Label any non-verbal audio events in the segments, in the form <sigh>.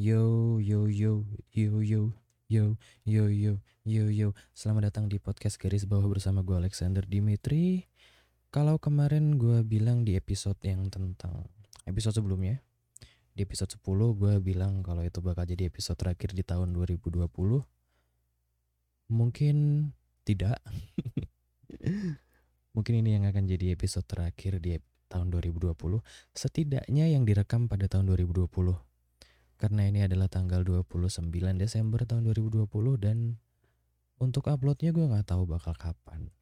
Yo yo yo yo yo yo yo yo yo yo. Selamat datang di podcast garis bawah bersama gue Alexander Dimitri. Kalau kemarin gue bilang di episode yang tentang Episode sebelumnya Di episode 10 gue bilang kalau itu bakal jadi episode terakhir di tahun 2020 Mungkin tidak. <laughs> Mungkin ini yang akan jadi episode terakhir di tahun 2020 Setidaknya yang direkam pada tahun 2020 karena ini adalah tanggal 29 Desember tahun 2020 dan untuk uploadnya gue nggak tahu bakal kapan.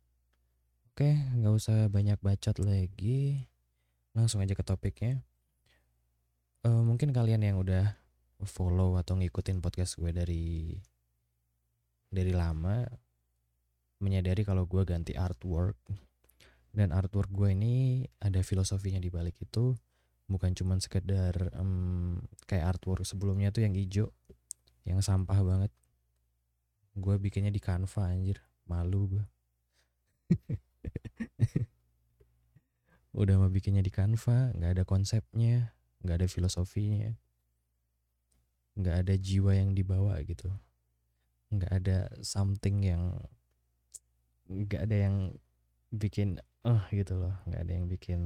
Oke, nggak usah banyak bacot lagi, langsung aja ke topiknya. Uh, mungkin kalian yang udah follow atau ngikutin podcast gue dari dari lama menyadari kalau gue ganti artwork dan artwork gue ini ada filosofinya di balik itu bukan cuma sekedar um, kayak artwork sebelumnya tuh yang hijau yang sampah banget. Gue bikinnya di Canva anjir. Malu gue udah mau bikinnya di Canva nggak ada konsepnya nggak ada filosofinya nggak ada jiwa yang dibawa gitu. Nggak ada something yang nggak ada yang bikin eh uh, gitu loh. Nggak ada yang bikin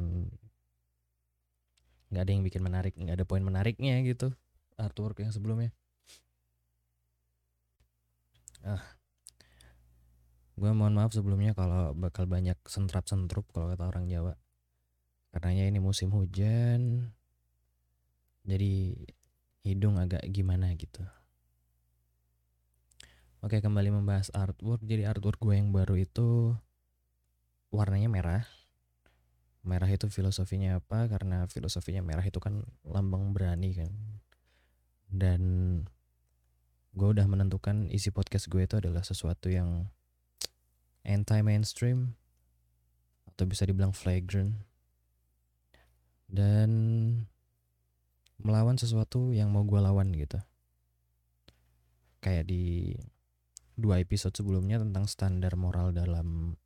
nggak ada yang bikin menarik nggak ada poin menariknya gitu. Artwork yang sebelumnya. Ah. Gue mohon maaf sebelumnya kalau bakal banyak sentrap sentrup kalau kata orang Jawa. Karenanya ini musim hujan jadi hidung agak gimana gitu. Oke kembali membahas artwork. Jadi artwork gue yang baru itu warnanya merah merah itu filosofinya apa? Karena filosofinya merah itu kan lambang berani kan. Dan gue udah menentukan isi podcast gue itu adalah sesuatu yang anti mainstream atau bisa dibilang flagrant. Dan melawan sesuatu yang mau gue lawan gitu. Kayak di dua episode sebelumnya tentang standar moral dalam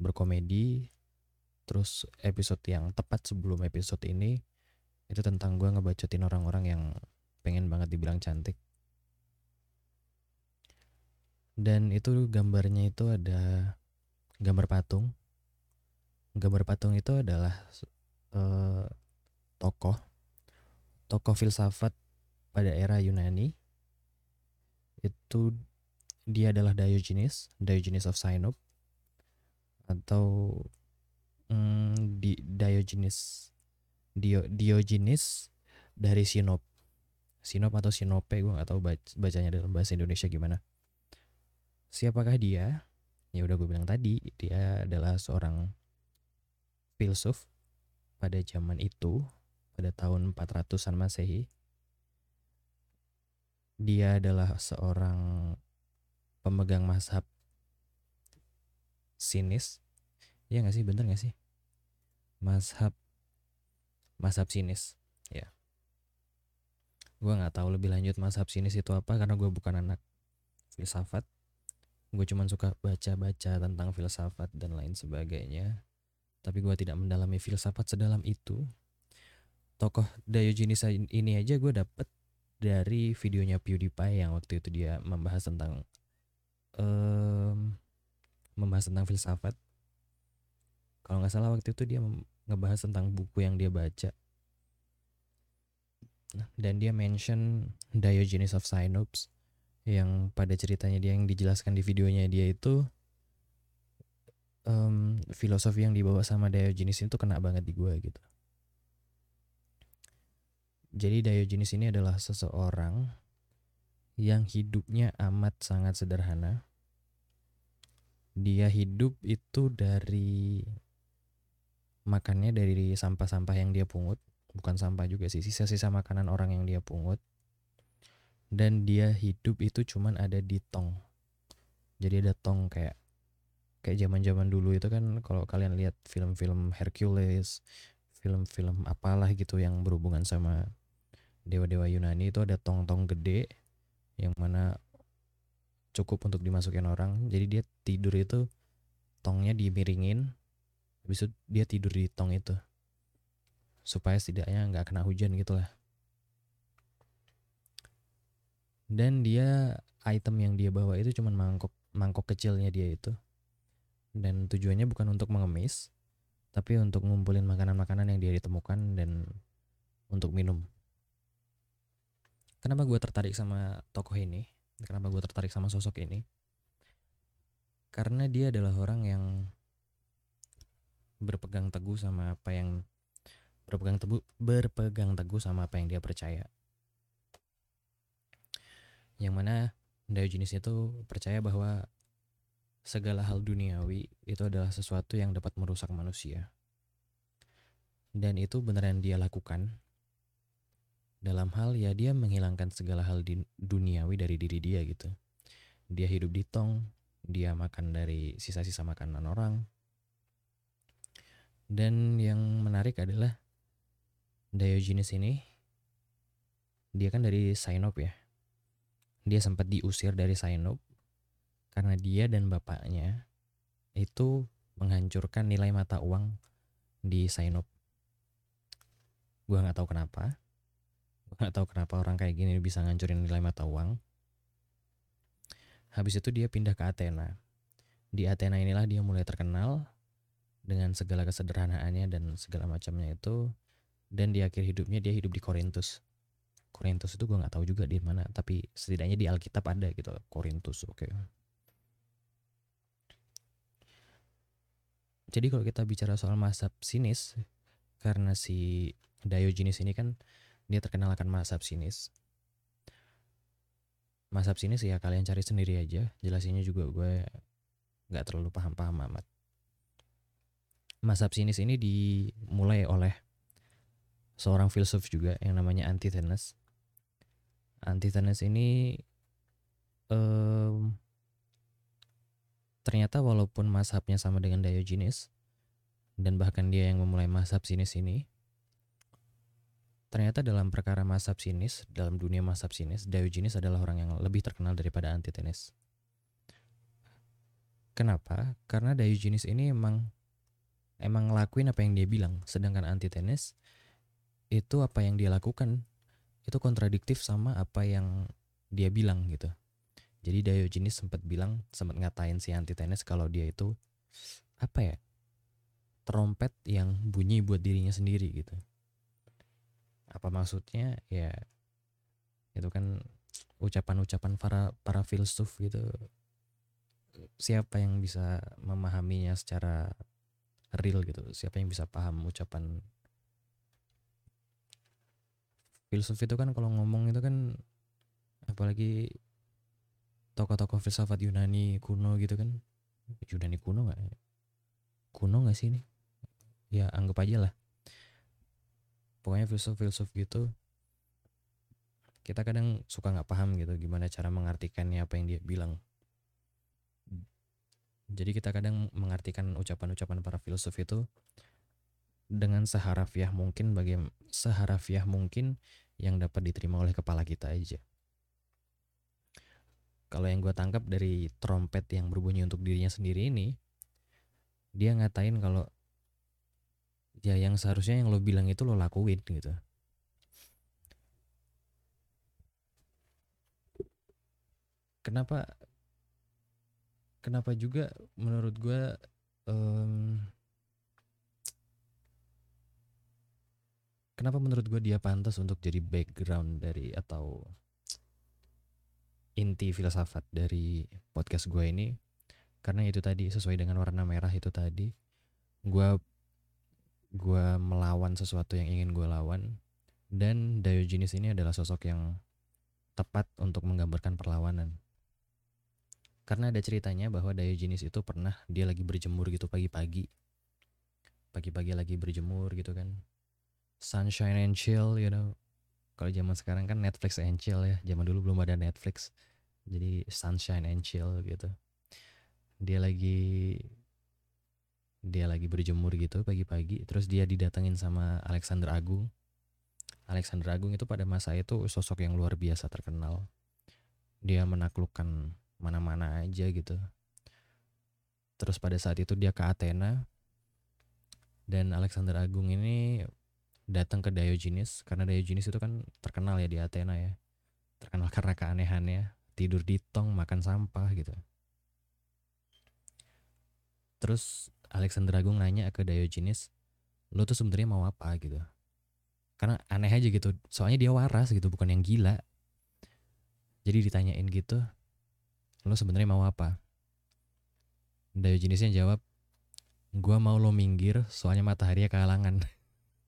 berkomedi Terus episode yang tepat sebelum episode ini itu tentang gue ngebacotin orang-orang yang pengen banget dibilang cantik. Dan itu gambarnya itu ada gambar patung. Gambar patung itu adalah uh, tokoh tokoh filsafat pada era Yunani. Itu dia adalah Diogenes, Diogenes of Sinope atau hmm, di Diogenes Dio, Diogenes dari Sinop. Sinop atau Sinope gue nggak tahu bacanya dalam bahasa Indonesia gimana. Siapakah dia? Ya udah gue bilang tadi dia adalah seorang filsuf pada zaman itu pada tahun 400-an Masehi. Dia adalah seorang pemegang mazhab sinis ya nggak sih? Bener nggak sih? Mazhab. Mazhab sinis. Ya gue nggak tahu lebih lanjut mazhab sinis itu apa karena gue bukan anak filsafat. Gue cuma suka baca-baca tentang filsafat dan lain sebagainya. Tapi gue tidak mendalami filsafat sedalam itu. Tokoh Diogenes ini aja gue dapet dari videonya PewDiePie yang waktu itu dia membahas tentang um, membahas tentang filsafat kalau nggak salah waktu itu dia ngebahas tentang buku yang dia baca. Nah, dan dia mention Diogenes of Sinope yang pada ceritanya dia yang dijelaskan di videonya dia itu um, filosofi yang dibawa sama Diogenes itu kena banget di gue gitu. Jadi Diogenes ini adalah seseorang yang hidupnya amat sangat sederhana. Dia hidup itu dari makannya dari sampah-sampah yang dia pungut bukan sampah juga sih sisa-sisa makanan orang yang dia pungut. Dan dia hidup itu cuman ada di tong. Jadi ada tong kayak kayak zaman-zaman dulu itu kan kalau kalian lihat film-film Hercules film-film apalah gitu yang berhubungan sama dewa-dewa Yunani itu ada tong-tong gede yang mana cukup untuk dimasukin orang. Jadi dia tidur itu tongnya dimiringin habis dia tidur di tong itu. Supaya setidaknya nggak kena hujan gitu lah dan dia item yang dia bawa itu cuman mangkok mangkok kecilnya dia itu. Dan tujuannya bukan untuk mengemis tapi untuk ngumpulin makanan-makanan yang dia ditemukan dan untuk minum. Kenapa gue tertarik sama tokoh ini? Kenapa gue tertarik sama sosok ini? Karena dia adalah orang yang berpegang teguh sama apa yang berpegang teguh berpegang teguh sama apa yang dia percaya yang mana Diogenes itu percaya bahwa segala hal duniawi itu adalah sesuatu yang dapat merusak manusia. Dan itu beneran dia lakukan. Dalam hal ya dia menghilangkan segala hal duniawi dari diri dia gitu. Dia hidup di tong, dia makan dari sisa-sisa makanan orang. Dan yang menarik adalah Diogenes ini dia kan dari Sinop ya dia sempat diusir dari Sainop karena dia dan bapaknya itu menghancurkan nilai mata uang di Sainop. Gua nggak tahu kenapa. Gua nggak tahu kenapa orang kayak gini bisa ngancurin nilai mata uang. Habis itu dia pindah ke Athena. Di Athena inilah dia mulai terkenal dengan segala kesederhanaannya dan segala macamnya itu. Dan di akhir hidupnya dia hidup di Korintus. Korintus itu gue nggak tahu juga di mana tapi setidaknya di Alkitab ada gitu Korintus oke okay. jadi kalau kita bicara soal mazhab sinis karena si Diogenes ini kan dia terkenal akan mazhab sinis mazhab sinis ya kalian cari sendiri aja jelasinnya juga gue nggak terlalu paham-paham amat mazhab sinis ini dimulai oleh seorang filsuf juga yang namanya Antithenes Antitenes ini um, ternyata walaupun mazhabnya sama dengan Diogenes dan bahkan dia yang memulai mazhab sinis ini ternyata dalam perkara mazhab sinis dalam dunia mazhab sinis Diogenes adalah orang yang lebih terkenal daripada Antitenes kenapa? Karena Diogenes ini emang emang ngelakuin apa yang dia bilang sedangkan Antitenes itu apa yang dia lakukan itu kontradiktif sama apa yang dia bilang gitu. Jadi Diogenes sempat bilang, sempat ngatain si Antitenes kalau dia itu apa ya? trompet yang bunyi buat dirinya sendiri gitu. Apa maksudnya? Ya itu kan ucapan-ucapan para para filsuf gitu. Siapa yang bisa memahaminya secara real gitu? Siapa yang bisa paham ucapan filsuf itu kan kalau ngomong itu kan apalagi tokoh-tokoh filsafat Yunani kuno gitu kan. Yunani kuno nggak kuno nggak sih ini? Ya anggap aja lah. Pokoknya filsuf-filsuf gitu kita kadang suka nggak paham gitu gimana cara mengartikannya apa yang dia bilang jadi kita kadang mengartikan ucapan-ucapan para filsuf itu dengan seharafiah mungkin bagi seharafiah mungkin yang dapat diterima oleh kepala kita aja. Kalau yang gue tangkap dari trompet yang berbunyi untuk dirinya sendiri ini, dia ngatain kalau ya yang seharusnya yang lo bilang itu lo lakuin gitu. Kenapa? Kenapa juga menurut gue um, kenapa menurut gue dia pantas untuk jadi background dari atau inti filsafat dari podcast gue ini? Karena itu tadi sesuai dengan warna merah itu tadi gue gue melawan sesuatu yang ingin gue lawan. Dan Diogenes ini adalah sosok yang tepat untuk menggambarkan perlawanan karena ada ceritanya bahwa Diogenes itu pernah dia lagi berjemur gitu pagi-pagi. Pagi-pagi lagi berjemur gitu kan. Sunshine and chill you know. Kalau zaman sekarang kan Netflix and chill ya. Zaman dulu belum ada Netflix. Jadi sunshine and chill gitu. Dia lagi dia lagi berjemur gitu pagi-pagi. Terus dia didatengin sama Alexander Agung. Alexander Agung itu pada masa itu sosok yang luar biasa terkenal. Dia menaklukkan mana-mana aja gitu. Terus pada saat itu dia ke Athena. Dan Alexander Agung ini datang ke Diogenes karena Diogenes itu kan terkenal ya di Athena ya. Terkenal karena keanehannya. Tidur di tong makan sampah gitu. Terus Alexander Agung nanya ke Diogenes lo tuh sebenarnya mau apa? gitu. Karena aneh aja gitu. Soalnya dia waras gitu bukan yang gila. Jadi ditanyain gitu lo sebenarnya mau apa? Diogenesnya jawab gua mau lo minggir soalnya matahari kehalangan.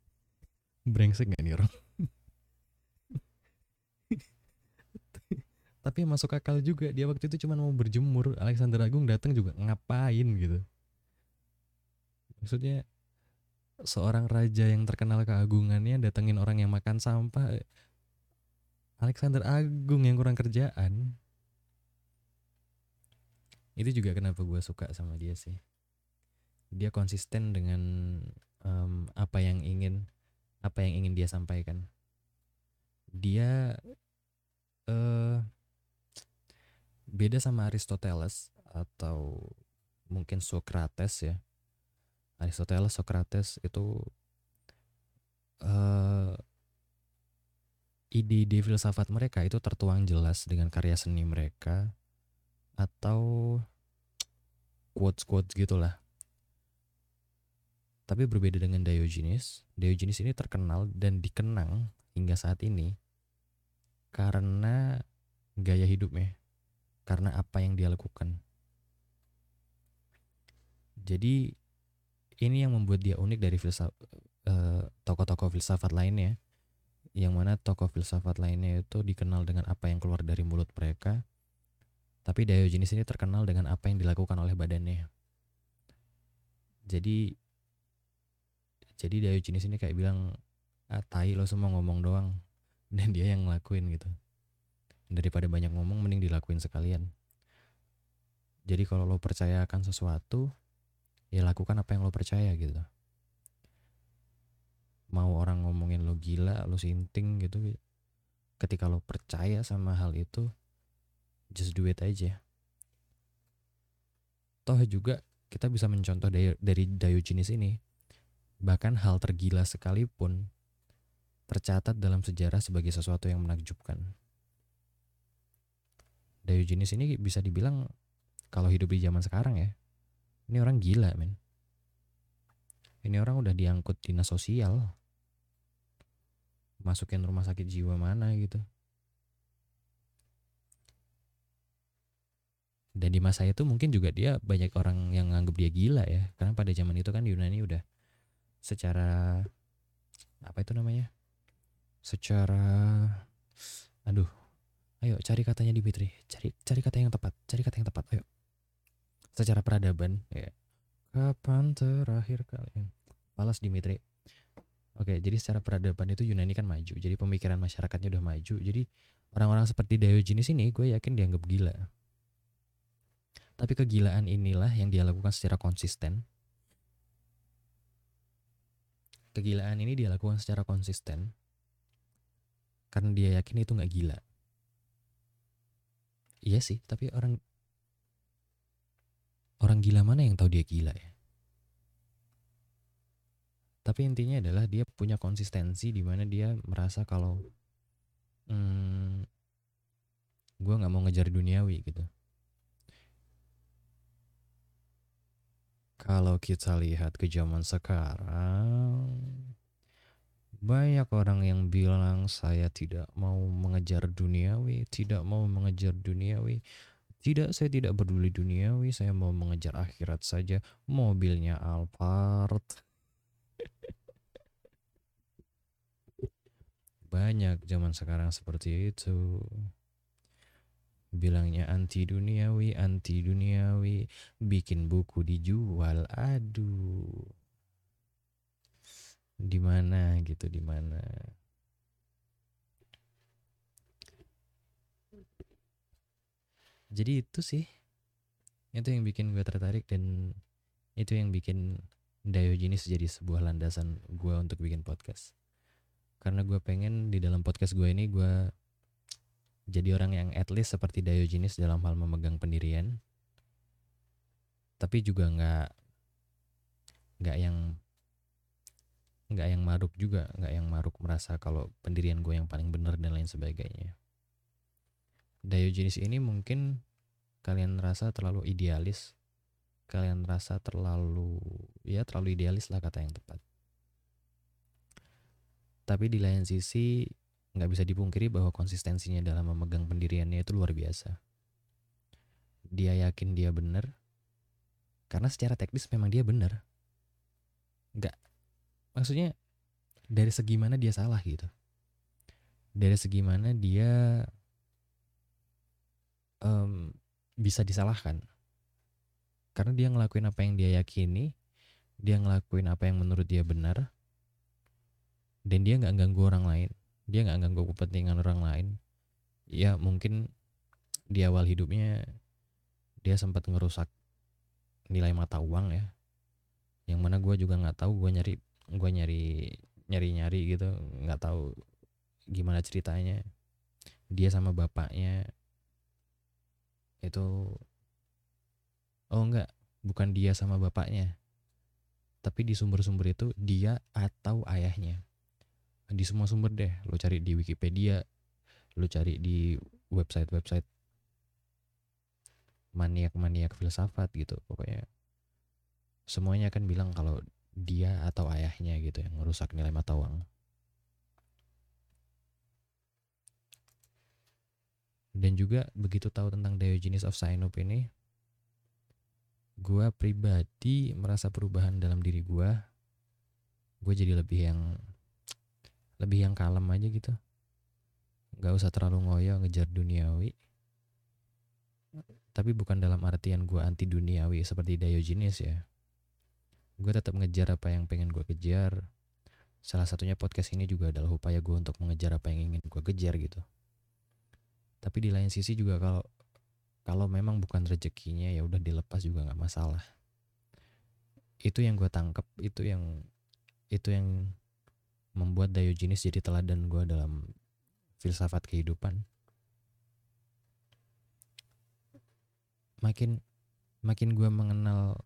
<laughs> Brengsek gak nih orang <laughs> tapi masuk akal juga dia waktu itu cuma mau berjemur. Alexander Agung datang juga ngapain? gitu. Maksudnya seorang raja yang terkenal keagungannya datengin orang yang makan sampah. Alexander Agung yang kurang kerjaan itu juga kenapa gue suka sama dia sih. Dia konsisten dengan um, apa yang ingin apa yang ingin dia sampaikan. Dia uh, beda sama Aristoteles atau mungkin Socrates ya. Aristoteles Socrates itu uh, ide-ide filsafat mereka itu tertuang jelas dengan karya seni mereka atau quotes-quotes gitulah tapi berbeda dengan Diogenes, Diogenes ini terkenal dan dikenang hingga saat ini karena gaya hidupnya, karena apa yang dia lakukan. Jadi ini yang membuat dia unik dari uh, tokoh-tokoh filsafat lainnya, yang mana tokoh filsafat lainnya itu dikenal dengan apa yang keluar dari mulut mereka, tapi Diogenes ini terkenal dengan apa yang dilakukan oleh badannya. Jadi jadi Diogenes ini kayak bilang ah, tai lo semua ngomong doang. <laughs> Dan dia yang ngelakuin gitu. Daripada banyak ngomong mending dilakuin sekalian. Jadi kalau lo percaya akan sesuatu ya lakukan apa yang lo percaya gitu. Mau orang ngomongin lo gila lo sinting gitu ketika lo percaya sama hal itu just do it aja toh juga kita bisa mencontoh dari, dari Diogenes ini Bahkan hal tergila sekalipun tercatat dalam sejarah sebagai sesuatu yang menakjubkan. Diogenes ini bisa dibilang kalau hidup di zaman sekarang ya, ini orang gila men. Ini orang udah diangkut dinas sosial. Masukin rumah sakit jiwa mana gitu. Dan di masa itu mungkin juga dia banyak orang yang nganggap dia gila ya. Karena pada zaman itu kan Yunani udah secara apa itu namanya? Secara aduh ayo cari katanya Dimitri cari cari kata yang tepat cari kata yang tepat ayo. Secara peradaban ya. Kapan terakhir kali? Palas Dimitri oke jadi secara peradaban itu Yunani kan maju jadi pemikiran masyarakatnya udah maju jadi orang-orang seperti Diogenes ini gue yakin dianggap gila tapi kegilaan inilah yang dia lakukan secara konsisten kegilaan ini dia lakukan secara konsisten karena dia yakin itu nggak gila. Iya sih, tapi orang orang gila mana yang tahu dia gila ya? Tapi intinya adalah dia punya konsistensi di mana dia merasa kalau hmm, gue nggak mau ngejar duniawi gitu. Kalau kita lihat ke zaman sekarang, banyak orang yang bilang saya tidak mau mengejar duniawi, tidak mau mengejar duniawi. Tidak, saya tidak peduli duniawi, saya mau mengejar akhirat saja. Mobilnya Alphard. <laughs> Banyak zaman sekarang seperti itu bilangnya anti duniawi anti duniawi bikin buku dijual aduh. Di mana gitu di mana? Jadi itu sih. Itu yang bikin gue tertarik dan itu yang bikin Diogenes jadi sebuah landasan gue untuk bikin podcast. Karena gue pengen di dalam podcast gue ini gue jadi orang yang at least seperti Diogenes dalam hal memegang pendirian tapi juga nggak nggak yang nggak yang maruk juga nggak yang maruk merasa kalau pendirian gue yang paling benar dan lain sebagainya. Diogenes ini mungkin kalian rasa terlalu idealis kalian rasa terlalu ya terlalu idealis lah kata yang tepat. Tapi di lain sisi nggak bisa dipungkiri bahwa konsistensinya dalam memegang pendiriannya itu luar biasa. Dia yakin dia benar karena secara teknis memang dia benar. Nggak maksudnya dari segi mana dia salah gitu. Dari segi mana dia um, bisa disalahkan. Karena dia ngelakuin apa yang dia yakini dia ngelakuin apa yang menurut dia benar dan dia nggak ganggu orang lain dia nggak ganggu kepentingan orang lain ya mungkin di awal hidupnya dia sempat ngerusak nilai mata uang ya yang mana gue juga nggak tahu gue nyari gue nyari nyari nyari gitu nggak tahu gimana ceritanya dia sama bapaknya itu Oh enggak, bukan dia sama bapaknya. Tapi di sumber-sumber itu dia atau ayahnya. Di semua sumber deh, lo cari di Wikipedia, lo cari di website-website maniak-maniak filsafat gitu pokoknya. Semuanya akan bilang kalau dia atau ayahnya gitu yang merusak nilai mata uang. Dan juga begitu tahu tentang Diogenes of Sinope ini, gue pribadi merasa perubahan dalam diri gue gue jadi lebih yang lebih yang kalem aja gitu. Nggak usah terlalu ngoyo ngejar duniawi. Tapi bukan dalam artian gue anti duniawi seperti Diogenes ya. Gue tetap ngejar apa yang pengen gue kejar. Salah satunya podcast ini juga adalah upaya gue untuk mengejar apa yang ingin gue kejar gitu. Tapi di lain sisi juga kalau kalau memang bukan rezekinya ya udah dilepas juga nggak masalah. Itu yang gue tangkep itu yang itu yang membuat Diogenes jadi teladan gue dalam filsafat kehidupan. Makin makin gue mengenal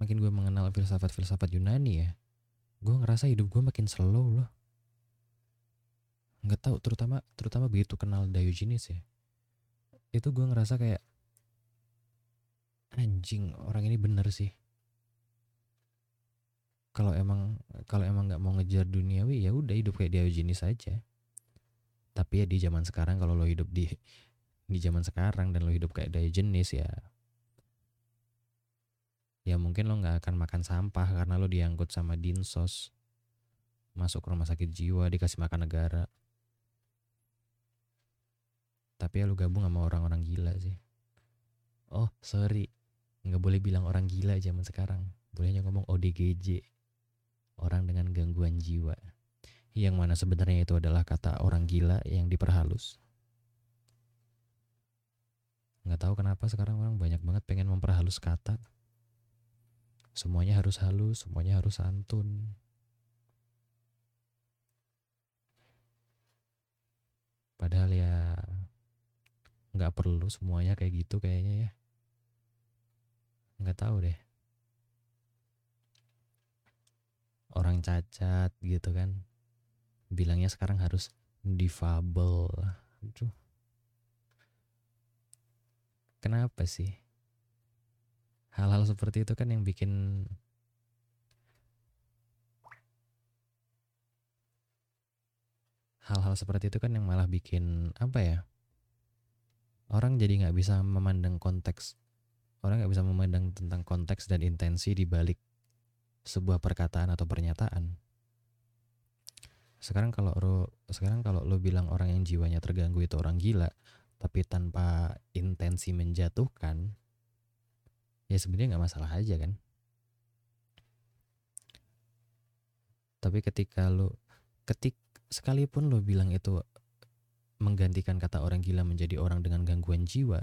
makin gue mengenal filsafat-filsafat Yunani ya gue ngerasa hidup gue makin slow loh. Nggak tahu terutama terutama begitu kenal Diogenes ya itu gue ngerasa kayak anjing orang ini bener sih kalau emang kalau emang nggak mau ngejar duniawi ya udah hidup kayak Diogenes saja tapi ya di zaman sekarang kalau lo hidup di di zaman sekarang dan lo hidup kayak Diogenes ya ya mungkin lo nggak akan makan sampah karena lo diangkut sama dinsos. Masuk ke rumah sakit jiwa dikasih makan negara. Tapi ya lu gabung sama orang-orang gila sih. Oh sorry. Nggak boleh bilang orang gila zaman sekarang. Bolehnya ngomong ODGJ orang dengan gangguan jiwa yang mana sebenarnya itu adalah kata orang gila yang diperhalus. Nggak tahu kenapa sekarang orang banyak banget pengen memperhalus kata. Semuanya harus halus semuanya harus santun. Padahal ya nggak perlu semuanya kayak gitu kayaknya ya. Nggak tahu deh orang cacat gitu kan. Bilangnya sekarang harus difabel aduh. Kenapa sih? Hal-hal seperti itu kan yang bikin hal-hal seperti itu kan yang malah bikin apa ya orang jadi nggak bisa memandang konteks orang nggak bisa memandang tentang konteks dan intensi di balik sebuah perkataan atau pernyataan sekarang kalau lo sekarang kalau lo bilang orang yang jiwanya terganggu itu orang gila tapi tanpa intensi menjatuhkan ya sebenarnya nggak masalah aja kan tapi ketika lo ketik sekalipun lo bilang itu menggantikan kata orang gila menjadi orang dengan gangguan jiwa,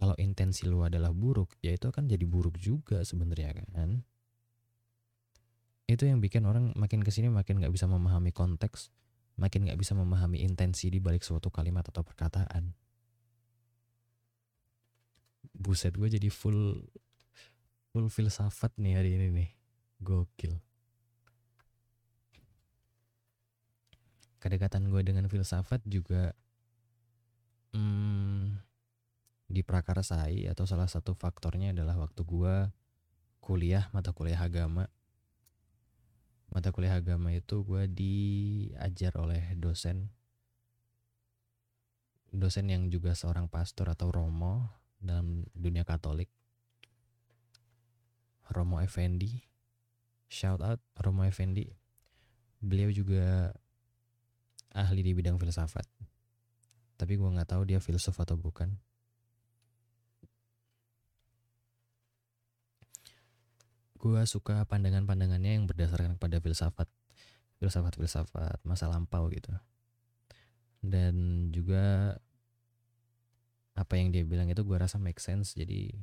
kalau intensi lu adalah buruk, ya itu akan jadi buruk juga sebenarnya kan. Itu yang bikin orang makin ke sini makin nggak bisa memahami konteks, makin nggak bisa memahami intensi di balik suatu kalimat atau perkataan. Buset gue jadi full full filsafat nih hari ini nih. Gokil. kedekatan gue dengan filsafat juga hmm, diprakarsai atau salah satu faktornya adalah waktu gue kuliah mata kuliah agama mata kuliah agama itu gue diajar oleh dosen. Dosen yang juga seorang pastor atau romo dalam dunia Katolik. Romo Effendi. Shout out Romo Effendi. Beliau juga ahli di bidang filsafat. Tapi gue nggak tahu dia filsuf atau bukan gue suka pandangan-pandangannya yang berdasarkan pada filsafat filsafat-filsafat masa lampau gitu. Dan juga apa yang dia bilang itu gue rasa make sense jadi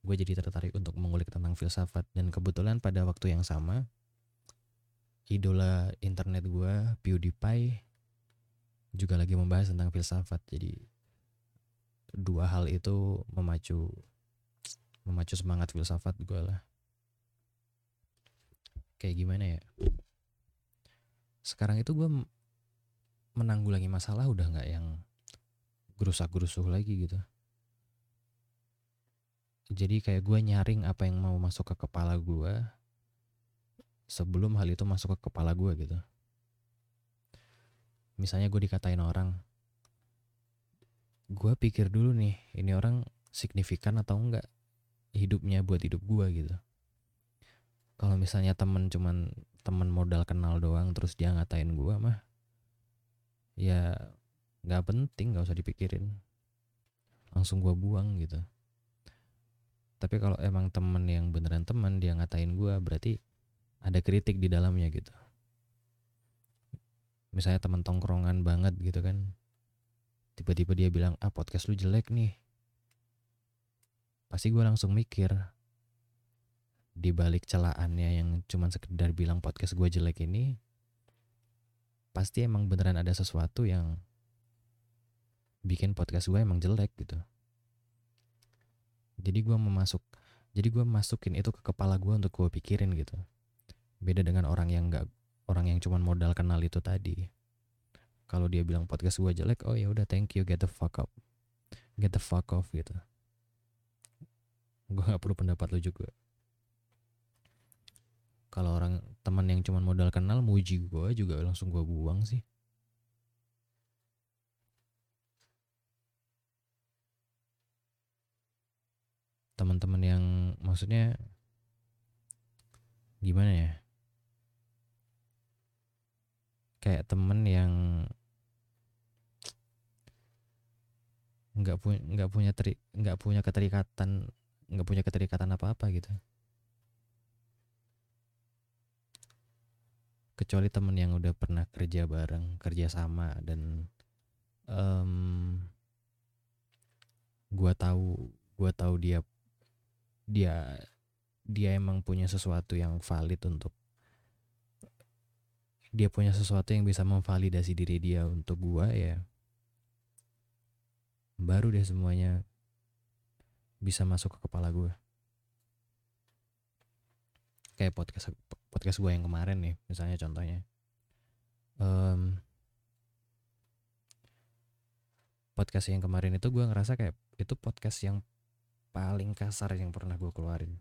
gue jadi tertarik untuk mengulik tentang filsafat. Dan kebetulan pada waktu yang sama idola internet gue PewDiePie juga lagi membahas tentang filsafat. Jadi dua hal itu memacu memacu semangat filsafat gue lah. Kayak gimana ya? Sekarang itu gue menanggulangi masalah udah nggak yang gerusak-gerusuh lagi gitu. Jadi kayak gue nyaring apa yang mau masuk ke kepala gue sebelum hal itu masuk ke kepala gue gitu. Misalnya gue dikatain orang gue pikir dulu nih ini orang signifikan atau enggak hidupnya buat hidup gue gitu. Kalau misalnya temen cuman temen modal kenal doang terus dia ngatain gue mah ya nggak penting nggak usah dipikirin. Langsung gue buang gitu. Tapi kalau emang temen yang beneran temen dia ngatain gue berarti ada kritik di dalamnya gitu. Misalnya temen tongkrongan banget gitu kan tiba-tiba dia bilang ah podcast lu jelek nih pasti gue langsung mikir di balik celaannya yang cuman sekedar bilang podcast gue jelek ini pasti emang beneran ada sesuatu yang bikin podcast gue emang jelek gitu. Jadi gue memasuk jadi gue masukin itu ke kepala gue untuk gue pikirin gitu. Beda dengan orang yang nggak orang yang cuman modal kenal itu tadi. Kalau dia bilang podcast gue jelek oh ya udah thank you get the fuck up get the fuck off gitu gue nggak perlu pendapat lu juga. Kalau orang teman yang cuma modal kenal muji gue juga langsung gue buang sih. Teman-teman yang maksudnya gimana ya? Kayak temen yang nggak punya nggak punya nggak punya keterikatan nggak punya keterikatan apa-apa gitu. Kecuali temen yang udah pernah kerja bareng kerja sama dan um, gua tahu gua tahu dia dia dia emang punya sesuatu yang valid untuk dia punya sesuatu yang bisa memvalidasi diri dia untuk gua ya baru deh semuanya bisa masuk ke kepala gue. Kayak podcast podcast gue yang kemarin nih misalnya contohnya. Um, podcast yang kemarin itu gue ngerasa kayak itu podcast yang paling kasar yang pernah gue keluarin.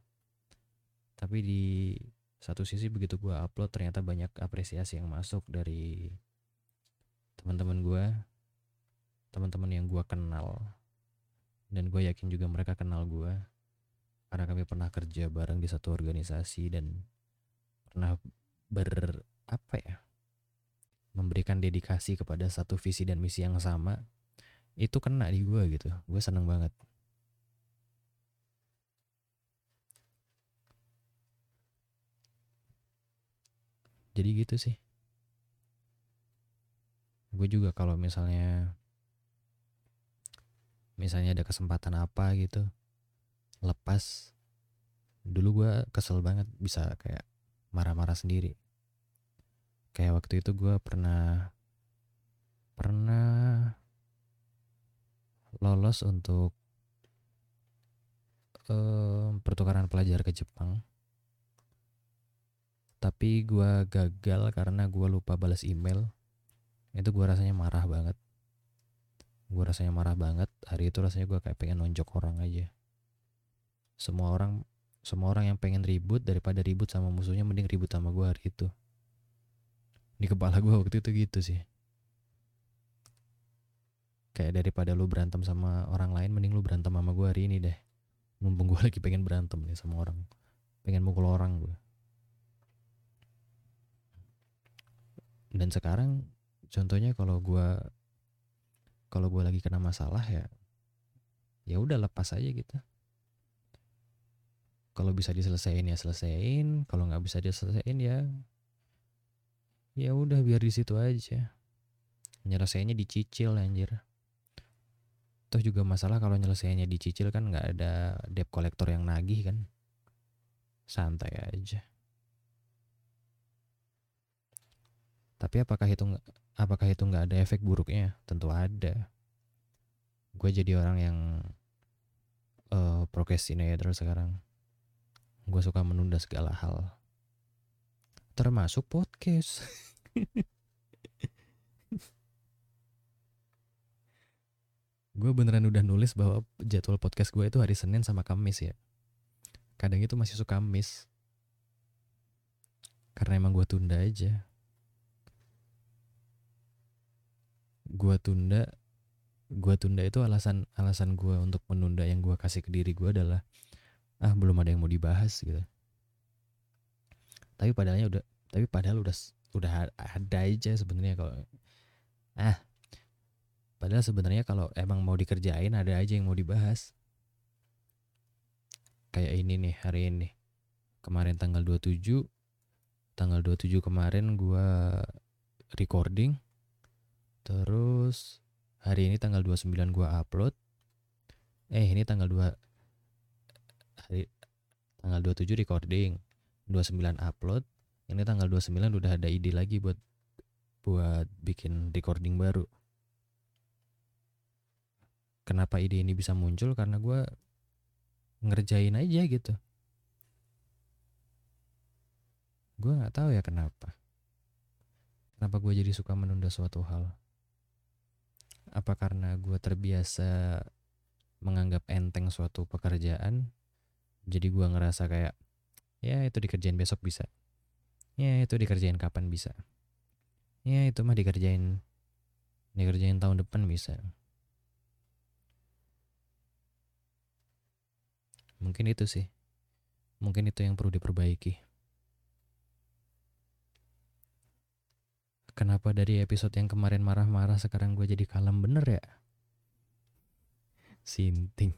Tapi di satu sisi begitu gue upload ternyata banyak apresiasi yang masuk dari teman-teman gue teman-teman yang gue kenal dan gue yakin juga mereka kenal gue. Karena kami pernah kerja bareng di satu organisasi dan pernah ber apa ya memberikan dedikasi kepada satu visi dan misi yang sama itu kena di gue gitu. Gue seneng banget. Jadi gitu sih. Gue juga kalau misalnya misalnya ada kesempatan apa gitu lepas dulu gue kesel banget bisa kayak marah-marah sendiri. Kayak waktu itu gue pernah pernah lolos untuk pertukaran pelajar ke Jepang. Tapi gue gagal karena gue lupa balas email. Itu gue rasanya marah banget gue rasanya marah banget. Hari itu rasanya gue kayak pengen nonjok orang aja. Semua orang semua orang yang pengen ribut daripada ribut sama musuhnya mending ribut sama gue hari itu. Di kepala gue waktu itu gitu sih. Kayak daripada lu berantem sama orang lain mending lu berantem sama gue hari ini deh. Mumpung gue <laughs> lagi pengen berantem nih sama orang. Pengen mukul orang gue dan sekarang contohnya kalau gue kalau gue lagi kena masalah ya ya udah lepas aja gitu. Kalau bisa diselesaikan ya selesaiin kalau nggak bisa diselesaikan ya ya udah biar di situ aja. Nyelesainya dicicil anjir. Toh juga masalah kalau nyelesainya dicicil kan nggak ada debt kolektor yang nagih kan. Santai aja. Tapi apakah itu apakah itu nggak ada efek buruknya? Tentu ada. Gue jadi orang yang uh, procrastinator sekarang. Gue suka menunda segala hal. Termasuk podcast. <laughs> Gue beneran udah nulis bahwa jadwal podcast gue itu hari Senin sama Kamis ya. Kadang itu masih suka miss karena emang gue tunda aja gue tunda gue tunda itu alasan alasan gue untuk menunda yang gue kasih ke diri gue adalah ah belum ada yang mau dibahas gitu. Tapi padahalnya udah tapi padahal udah udah ada aja sebenarnya kalau ah padahal sebenarnya kalau emang mau dikerjain ada aja yang mau dibahas. Kayak ini nih hari ini. Kemarin tanggal 27 tanggal 27 kemarin gua recording terus hari ini tanggal 29 gua upload. Eh ini tanggal 2 hari tanggal 27 recording. 29 upload. Ini tanggal 29 udah ada ide lagi buat buat bikin recording baru. Kenapa ide ini bisa muncul? Karena gue ngerjain aja gitu. Gue nggak tahu ya kenapa. Kenapa gue jadi suka menunda suatu hal apa karena gue terbiasa menganggap enteng suatu pekerjaan jadi gue ngerasa kayak ya itu dikerjain besok bisa. Ya itu dikerjain kapan bisa. Ya itu mah dikerjain dikerjain tahun depan bisa. Mungkin itu sih. Mungkin itu yang perlu diperbaiki kenapa dari episode yang kemarin marah-marah sekarang gue jadi kalem? Bener ya? Sinting.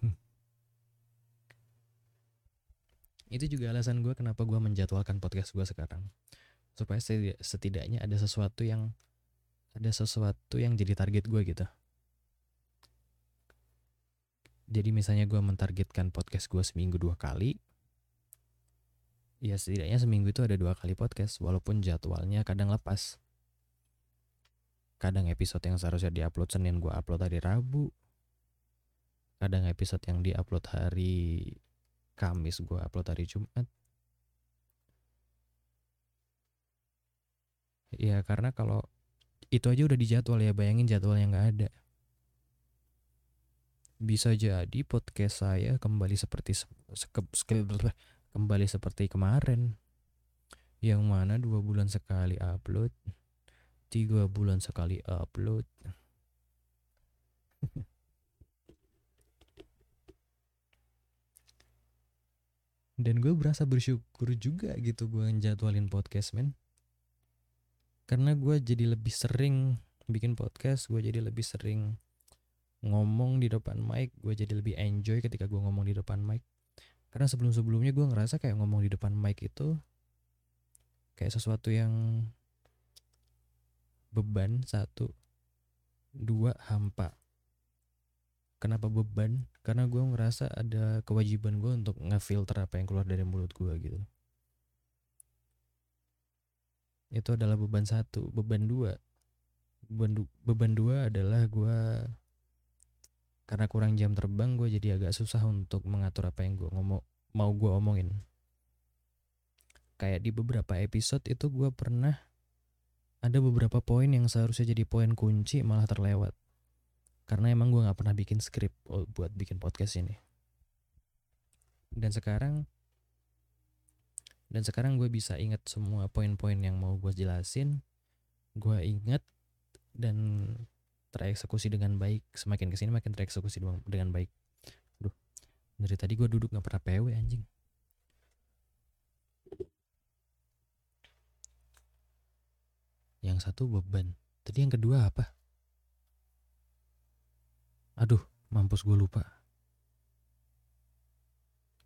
Itu juga alasan gue kenapa gue menjadwalkan podcast gue sekarang. Supaya setidaknya ada sesuatu yang ada sesuatu yang jadi target gue gitu. Jadi misalnya gue mentargetkan podcast gue seminggu dua kali ya setidaknya seminggu itu ada dua kali podcast walaupun jadwalnya kadang lepas kadang episode yang seharusnya diupload Senin gue upload hari Rabu. Kadang episode yang diupload hari Kamis gue upload hari Jumat. Ya karena kalau itu aja udah dijadwal ya bayangin jadwal yang nggak ada. Bisa jadi podcast saya kembali seperti kembali seperti kemarin. Yang mana dua bulan sekali upload tiga bulan sekali upload. <laughs> Dan gue berasa bersyukur juga gitu gue ngejadwalin podcast men. Karena gue jadi lebih sering bikin podcast gue jadi lebih sering ngomong di depan mic gue jadi lebih enjoy ketika gue ngomong di depan mic. Karena sebelum sebelumnya gue ngerasa kayak ngomong di depan mic itu kayak sesuatu yang beban satu. Dua hampa. Kenapa beban? Karena gue ngerasa ada kewajiban gue untuk ngefilter apa yang keluar dari mulut gue gitu. Itu adalah beban satu. Beban dua. Beban, du beban dua adalah gue karena kurang jam terbang gue jadi agak susah untuk mengatur apa yang gue ngomong mau gue omongin. Kayak di beberapa episode itu gue pernah ada beberapa poin yang seharusnya jadi poin kunci malah terlewat. Karena emang gue nggak pernah bikin skrip oh, buat bikin podcast ini. Dan sekarang dan sekarang gue bisa ingat semua poin-poin yang mau gue jelasin gue ingat dan tereksekusi dengan baik. Semakin ke sini makin tereksekusi dengan baik. Duh, dari tadi gue duduk nggak pernah PW anjing yang satu beban tadi yang kedua apa aduh mampus gue lupa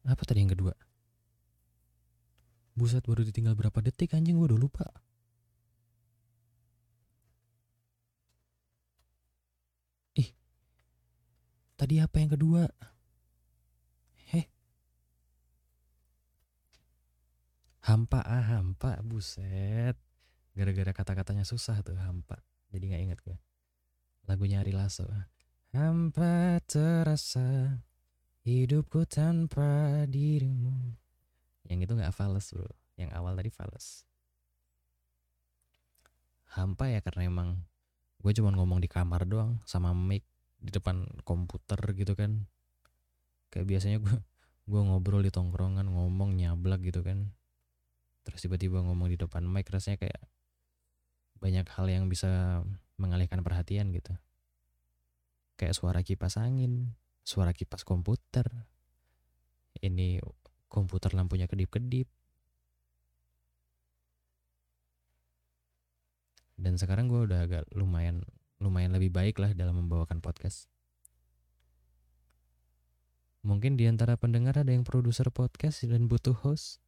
apa tadi yang kedua buset baru ditinggal berapa detik anjing gue udah lupa Tadi apa yang kedua? Heh. Hampa ah hampa buset. Gara-gara kata-katanya susah tuh hampa. Jadi nggak inget gue. Lagunya Ari Lasso. Hampa terasa hidupku tanpa dirimu. Yang itu nggak fals bro. Yang awal tadi fals. Hampa ya karena emang gue cuma ngomong di kamar doang sama mic di depan komputer gitu kan kayak biasanya gue gue ngobrol di tongkrongan ngomong nyablak gitu kan terus tiba-tiba ngomong di depan mic rasanya kayak banyak hal yang bisa mengalihkan perhatian gitu kayak suara kipas angin suara kipas komputer ini komputer lampunya kedip-kedip dan sekarang gue udah agak lumayan lumayan lebih baik lah dalam membawakan podcast. Mungkin di antara pendengar ada yang produser podcast dan butuh host.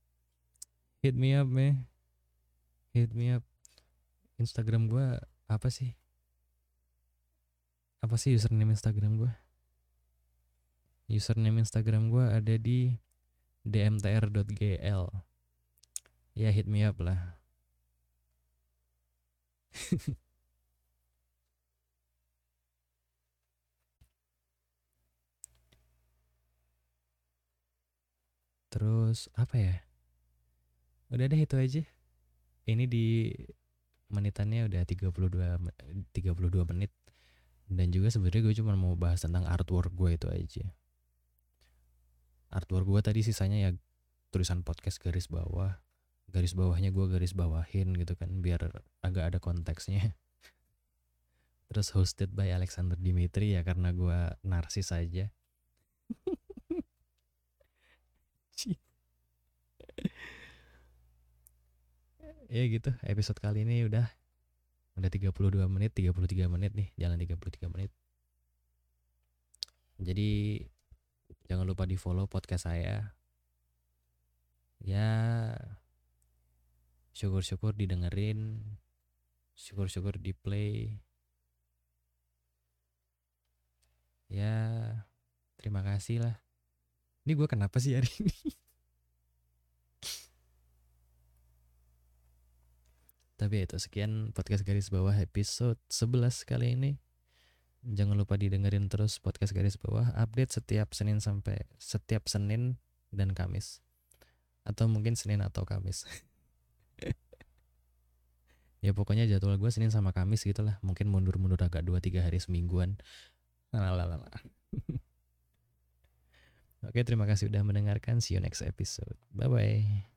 Hit me up, meh. Hit me up. Instagram gue apa sih? Apa sih username Instagram gue? Username Instagram gue ada di dmtr.gl. Ya hit me up lah. <laughs> Terus apa ya? Udah deh itu aja. Ini di menitannya udah 32 32 menit. Dan juga sebenarnya gue cuma mau bahas tentang artwork gue itu aja. Artwork gue tadi sisanya ya tulisan podcast garis bawah. Garis bawahnya gue garis bawahin gitu kan biar agak ada konteksnya. <laughs> Terus hosted by Alexander Dimitri ya karena gue narsis aja. Ya gitu episode kali ini udah udah 32 menit 33 menit nih jalan 33 menit. Jadi jangan lupa di follow podcast saya. Ya syukur-syukur didengerin syukur-syukur di play ya terima kasih lah. Ini gue kenapa sih hari ini <laughs> Tapi itu sekian podcast garis bawah episode 11 kali ini. Jangan lupa didengerin terus podcast garis bawah update setiap Senin sampai setiap Senin dan Kamis. Atau mungkin Senin atau Kamis. <laughs> ya pokoknya jadwal gue Senin sama Kamis gitulah. Mungkin mundur-mundur agak 2-3 hari semingguan. Lalalala. <laughs> Oke terima kasih udah mendengarkan. See you next episode. Bye-bye.